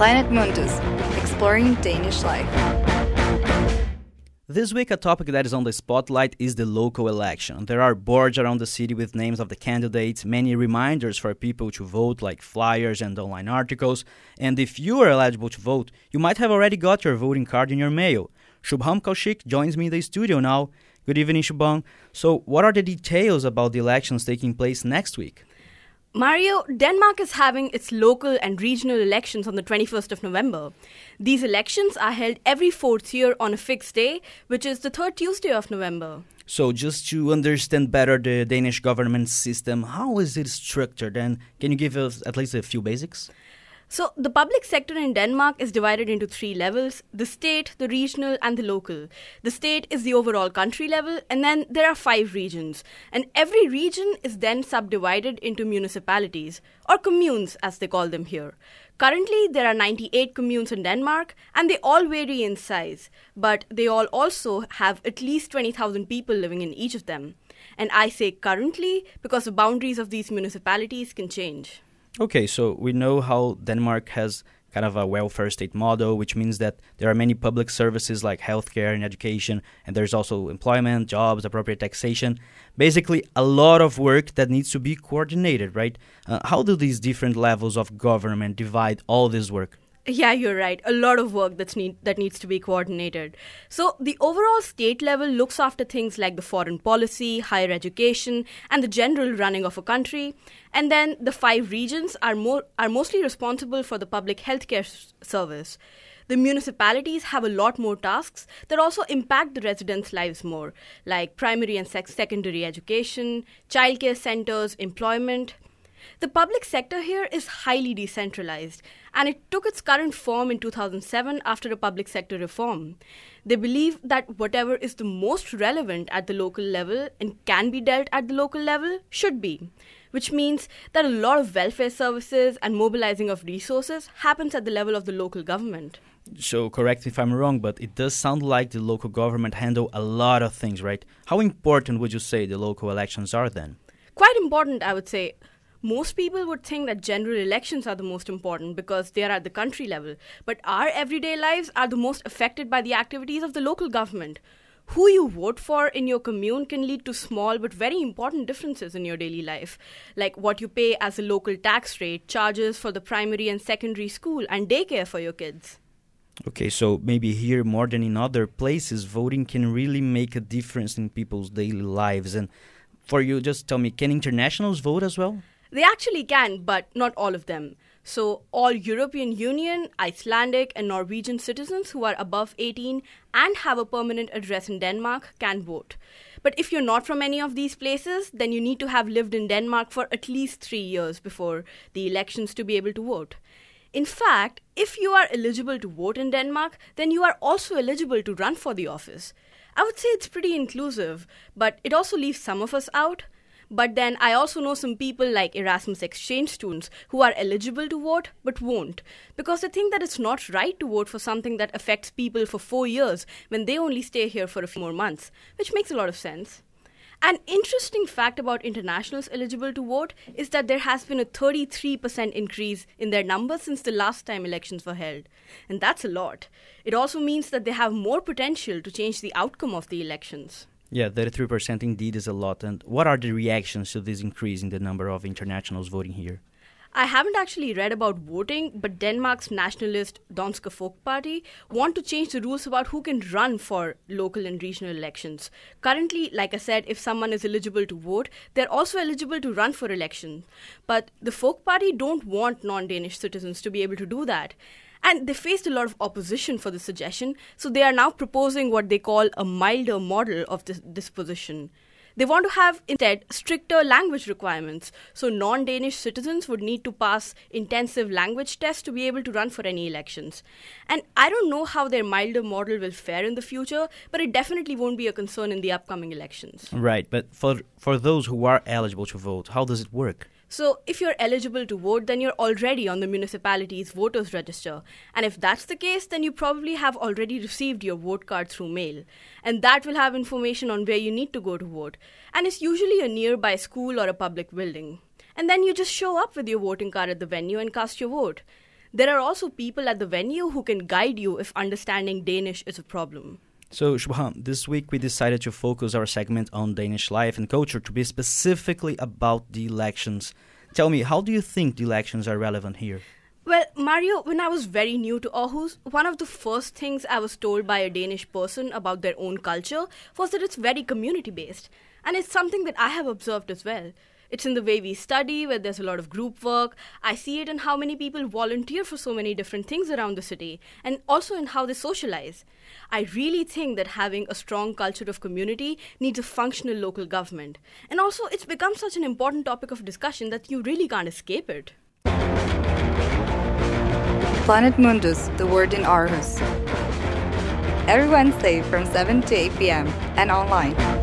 Planet Mundus, exploring Danish life. This week, a topic that is on the spotlight is the local election. There are boards around the city with names of the candidates, many reminders for people to vote, like flyers and online articles. And if you are eligible to vote, you might have already got your voting card in your mail. Shubham Kaushik joins me in the studio now. Good evening, Shubham. So, what are the details about the elections taking place next week? Mario, Denmark is having its local and regional elections on the 21st of November. These elections are held every fourth year on a fixed day, which is the third Tuesday of November. So, just to understand better the Danish government system, how is it structured? And can you give us at least a few basics? So, the public sector in Denmark is divided into three levels the state, the regional, and the local. The state is the overall country level, and then there are five regions. And every region is then subdivided into municipalities, or communes as they call them here. Currently, there are 98 communes in Denmark, and they all vary in size, but they all also have at least 20,000 people living in each of them. And I say currently because the boundaries of these municipalities can change. Okay, so we know how Denmark has kind of a welfare state model, which means that there are many public services like healthcare and education, and there's also employment, jobs, appropriate taxation. Basically, a lot of work that needs to be coordinated, right? Uh, how do these different levels of government divide all this work? Yeah, you're right. A lot of work that's need, that needs to be coordinated. So, the overall state level looks after things like the foreign policy, higher education, and the general running of a country. And then the five regions are more are mostly responsible for the public healthcare s- service. The municipalities have a lot more tasks that also impact the residents' lives more, like primary and sec- secondary education, childcare centers, employment. The public sector here is highly decentralized, and it took its current form in 2007 after a public sector reform. They believe that whatever is the most relevant at the local level and can be dealt at the local level should be, which means that a lot of welfare services and mobilizing of resources happens at the level of the local government. So, correct me if I'm wrong, but it does sound like the local government handle a lot of things, right? How important would you say the local elections are then? Quite important, I would say. Most people would think that general elections are the most important because they are at the country level, but our everyday lives are the most affected by the activities of the local government. Who you vote for in your commune can lead to small but very important differences in your daily life, like what you pay as a local tax rate, charges for the primary and secondary school, and daycare for your kids. Okay, so maybe here more than in other places, voting can really make a difference in people's daily lives. And for you, just tell me, can internationals vote as well? They actually can, but not all of them. So, all European Union, Icelandic, and Norwegian citizens who are above 18 and have a permanent address in Denmark can vote. But if you're not from any of these places, then you need to have lived in Denmark for at least three years before the elections to be able to vote. In fact, if you are eligible to vote in Denmark, then you are also eligible to run for the office. I would say it's pretty inclusive, but it also leaves some of us out. But then I also know some people like Erasmus exchange students who are eligible to vote but won't because they think that it's not right to vote for something that affects people for four years when they only stay here for a few more months, which makes a lot of sense. An interesting fact about internationals eligible to vote is that there has been a 33% increase in their numbers since the last time elections were held. And that's a lot. It also means that they have more potential to change the outcome of the elections. Yeah, 33% indeed is a lot. And what are the reactions to this increase in the number of internationals voting here? I haven't actually read about voting, but Denmark's nationalist Danske Folk Party want to change the rules about who can run for local and regional elections. Currently, like I said, if someone is eligible to vote, they're also eligible to run for election. But the Folk Party don't want non-Danish citizens to be able to do that. And they faced a lot of opposition for the suggestion, so they are now proposing what they call a milder model of this, this position. They want to have instead stricter language requirements. So non Danish citizens would need to pass intensive language tests to be able to run for any elections. And I don't know how their milder model will fare in the future, but it definitely won't be a concern in the upcoming elections. Right, but for for those who are eligible to vote, how does it work? So, if you're eligible to vote, then you're already on the municipality's voters register. And if that's the case, then you probably have already received your vote card through mail. And that will have information on where you need to go to vote. And it's usually a nearby school or a public building. And then you just show up with your voting card at the venue and cast your vote. There are also people at the venue who can guide you if understanding Danish is a problem. So, Shubham, this week we decided to focus our segment on Danish life and culture to be specifically about the elections. Tell me, how do you think the elections are relevant here? Well, Mario, when I was very new to Aarhus, one of the first things I was told by a Danish person about their own culture was that it's very community based. And it's something that I have observed as well. It's in the way we study, where there's a lot of group work. I see it in how many people volunteer for so many different things around the city, and also in how they socialize. I really think that having a strong culture of community needs a functional local government. And also, it's become such an important topic of discussion that you really can't escape it. Planet Mundus, the word in Aarhus. Every Wednesday from 7 to 8 p.m. and online.